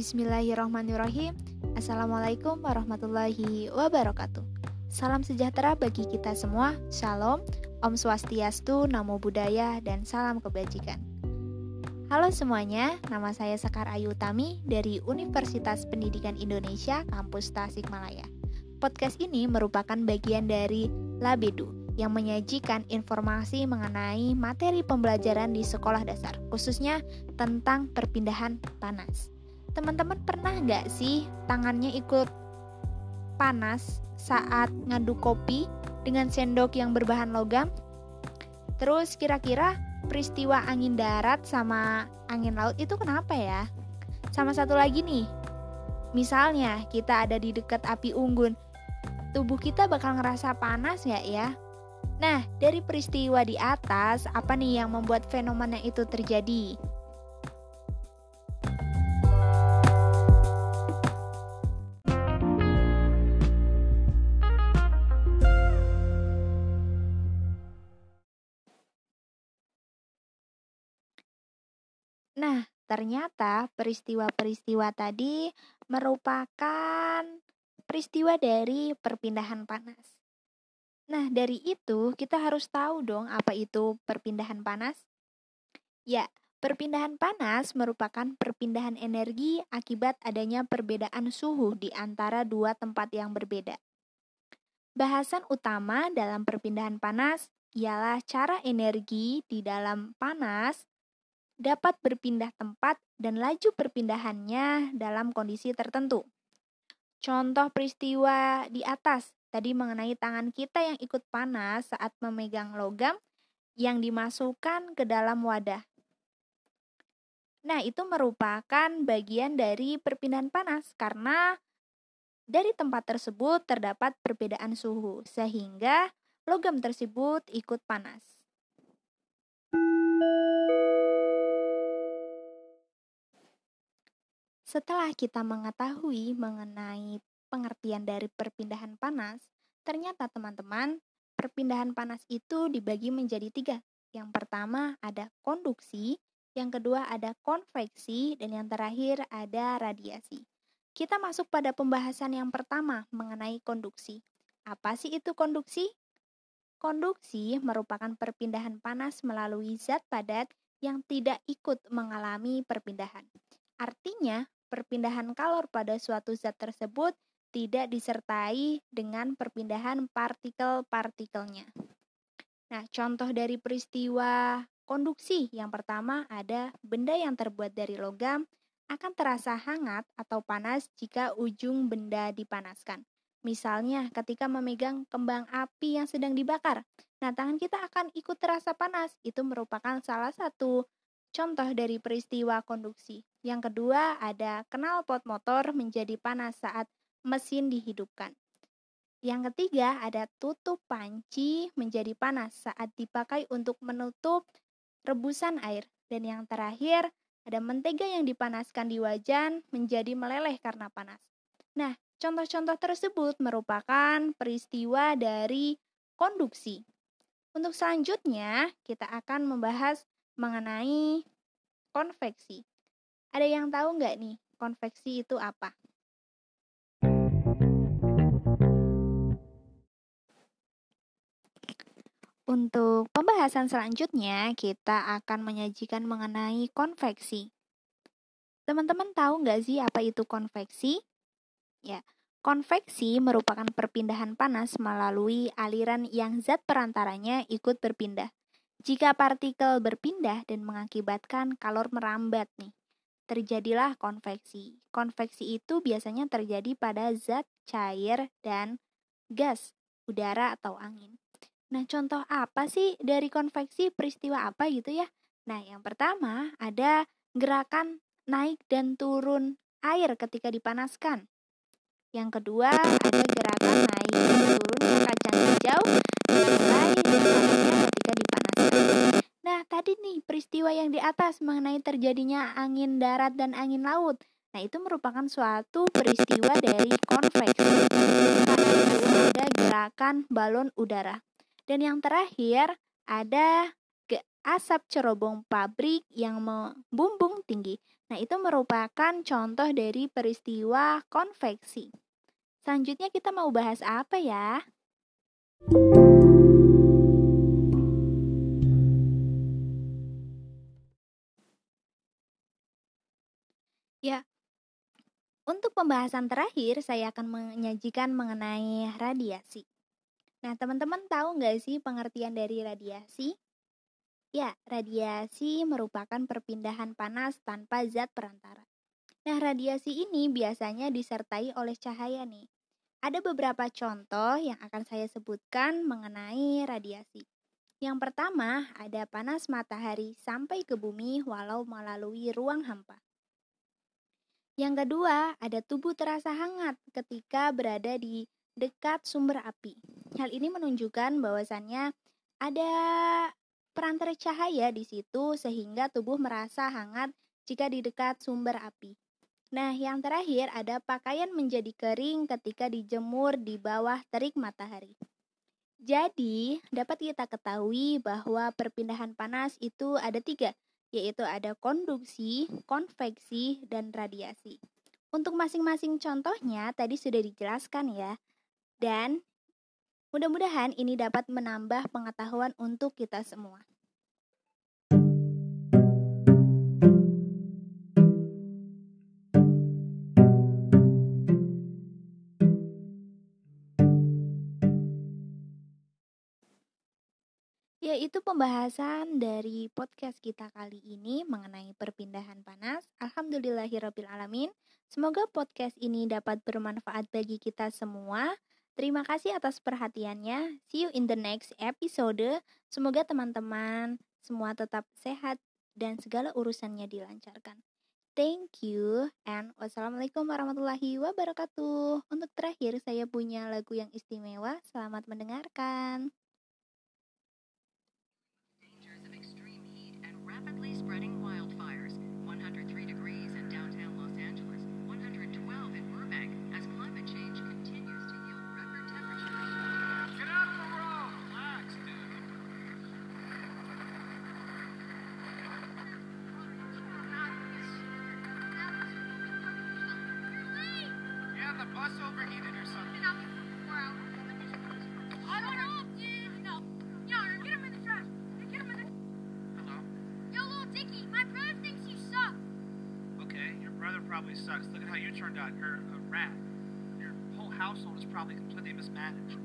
Bismillahirrahmanirrahim. Assalamualaikum warahmatullahi wabarakatuh. Salam sejahtera bagi kita semua. Shalom, Om Swastiastu, Namo Buddhaya, dan salam kebajikan. Halo semuanya, nama saya Sekar Ayu Utami dari Universitas Pendidikan Indonesia, Kampus Tasikmalaya. Podcast ini merupakan bagian dari Labedu yang menyajikan informasi mengenai materi pembelajaran di sekolah dasar, khususnya tentang perpindahan panas. Teman-teman pernah nggak sih tangannya ikut panas saat ngaduk kopi dengan sendok yang berbahan logam? Terus kira-kira peristiwa angin darat sama angin laut itu kenapa ya? Sama satu lagi nih, misalnya kita ada di dekat api unggun, tubuh kita bakal ngerasa panas nggak ya? Nah, dari peristiwa di atas, apa nih yang membuat fenomena itu terjadi? Ternyata peristiwa-peristiwa tadi merupakan peristiwa dari perpindahan panas. Nah, dari itu kita harus tahu dong apa itu perpindahan panas. Ya, perpindahan panas merupakan perpindahan energi akibat adanya perbedaan suhu di antara dua tempat yang berbeda. Bahasan utama dalam perpindahan panas ialah cara energi di dalam panas dapat berpindah tempat dan laju perpindahannya dalam kondisi tertentu. Contoh peristiwa di atas tadi mengenai tangan kita yang ikut panas saat memegang logam yang dimasukkan ke dalam wadah. Nah, itu merupakan bagian dari perpindahan panas karena dari tempat tersebut terdapat perbedaan suhu sehingga logam tersebut ikut panas. Setelah kita mengetahui mengenai pengertian dari perpindahan panas, ternyata teman-teman, perpindahan panas itu dibagi menjadi tiga. Yang pertama ada konduksi, yang kedua ada konveksi, dan yang terakhir ada radiasi. Kita masuk pada pembahasan yang pertama mengenai konduksi. Apa sih itu konduksi? Konduksi merupakan perpindahan panas melalui zat padat yang tidak ikut mengalami perpindahan. Artinya, perpindahan kalor pada suatu zat tersebut tidak disertai dengan perpindahan partikel-partikelnya. Nah, contoh dari peristiwa konduksi yang pertama ada benda yang terbuat dari logam akan terasa hangat atau panas jika ujung benda dipanaskan. Misalnya ketika memegang kembang api yang sedang dibakar. Nah, tangan kita akan ikut terasa panas. Itu merupakan salah satu contoh dari peristiwa konduksi. Yang kedua ada knalpot motor menjadi panas saat mesin dihidupkan. Yang ketiga, ada tutup panci menjadi panas saat dipakai untuk menutup rebusan air. Dan yang terakhir, ada mentega yang dipanaskan di wajan menjadi meleleh karena panas. Nah, contoh-contoh tersebut merupakan peristiwa dari konduksi. Untuk selanjutnya, kita akan membahas mengenai konveksi. Ada yang tahu nggak nih, konveksi itu apa? Untuk pembahasan selanjutnya, kita akan menyajikan mengenai konveksi. Teman-teman tahu nggak sih apa itu konveksi? Ya, konveksi merupakan perpindahan panas melalui aliran yang zat perantaranya ikut berpindah. Jika partikel berpindah dan mengakibatkan kalor merambat nih, terjadilah konveksi. Konveksi itu biasanya terjadi pada zat cair dan gas, udara atau angin. Nah, contoh apa sih dari konveksi peristiwa apa gitu ya? Nah, yang pertama ada gerakan naik dan turun air ketika dipanaskan. Yang kedua ada gerakan naik dan turunnya kacang hijau ketika dipanaskan. Nah, tadi nih peristiwa yang di atas mengenai terjadinya angin darat dan angin laut. Nah, itu merupakan suatu peristiwa dari konveksi. Karena ada gerakan balon udara. Dan yang terakhir ada asap cerobong pabrik yang membumbung tinggi. Nah, itu merupakan contoh dari peristiwa konveksi. Selanjutnya kita mau bahas apa? Ya, untuk pembahasan terakhir saya akan menyajikan mengenai radiasi. Nah, teman-teman tahu nggak sih pengertian dari radiasi? Ya, radiasi merupakan perpindahan panas tanpa zat perantara. Nah, radiasi ini biasanya disertai oleh cahaya nih. Ada beberapa contoh yang akan saya sebutkan mengenai radiasi. Yang pertama, ada panas matahari sampai ke bumi walau melalui ruang hampa. Yang kedua, ada tubuh terasa hangat ketika berada di dekat sumber api. Hal ini menunjukkan bahwasannya ada perantara cahaya di situ sehingga tubuh merasa hangat jika di dekat sumber api. Nah, yang terakhir ada pakaian menjadi kering ketika dijemur di bawah terik matahari. Jadi, dapat kita ketahui bahwa perpindahan panas itu ada tiga, yaitu ada konduksi, konveksi, dan radiasi. Untuk masing-masing contohnya tadi sudah dijelaskan ya. Dan Mudah-mudahan ini dapat menambah pengetahuan untuk kita semua. Yaitu pembahasan dari podcast kita kali ini mengenai perpindahan panas. Alhamdulillahirrabbilalamin. Semoga podcast ini dapat bermanfaat bagi kita semua. Terima kasih atas perhatiannya. See you in the next episode. Semoga teman-teman semua tetap sehat dan segala urusannya dilancarkan. Thank you and wassalamualaikum warahmatullahi wabarakatuh. Untuk terakhir saya punya lagu yang istimewa. Selamat mendengarkan. Bus overheated or something. I don't know, dude. No. Yo, get him in the trash. Get him in the. Hello? Yo, little Dicky, my brother thinks you suck. Okay, your brother probably sucks. Look at how you turned out. You're a rat. Your whole household is probably completely mismanaged.